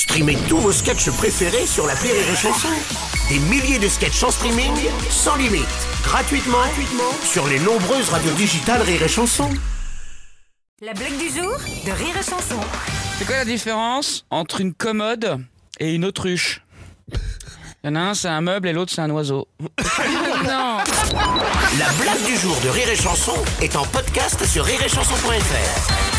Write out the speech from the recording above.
Streamez tous vos sketchs préférés sur la Rire et Chanson. Des milliers de sketchs en streaming, sans limite, gratuitement, gratuitement sur les nombreuses radios digitales Rire et Chanson. La blague du jour de Rire et Chanson. C'est quoi la différence entre une commode et une autruche? Il y en a un, c'est un meuble et l'autre, c'est un oiseau. non La blague du jour de Rire et Chanson est en podcast sur rireetchanson.fr.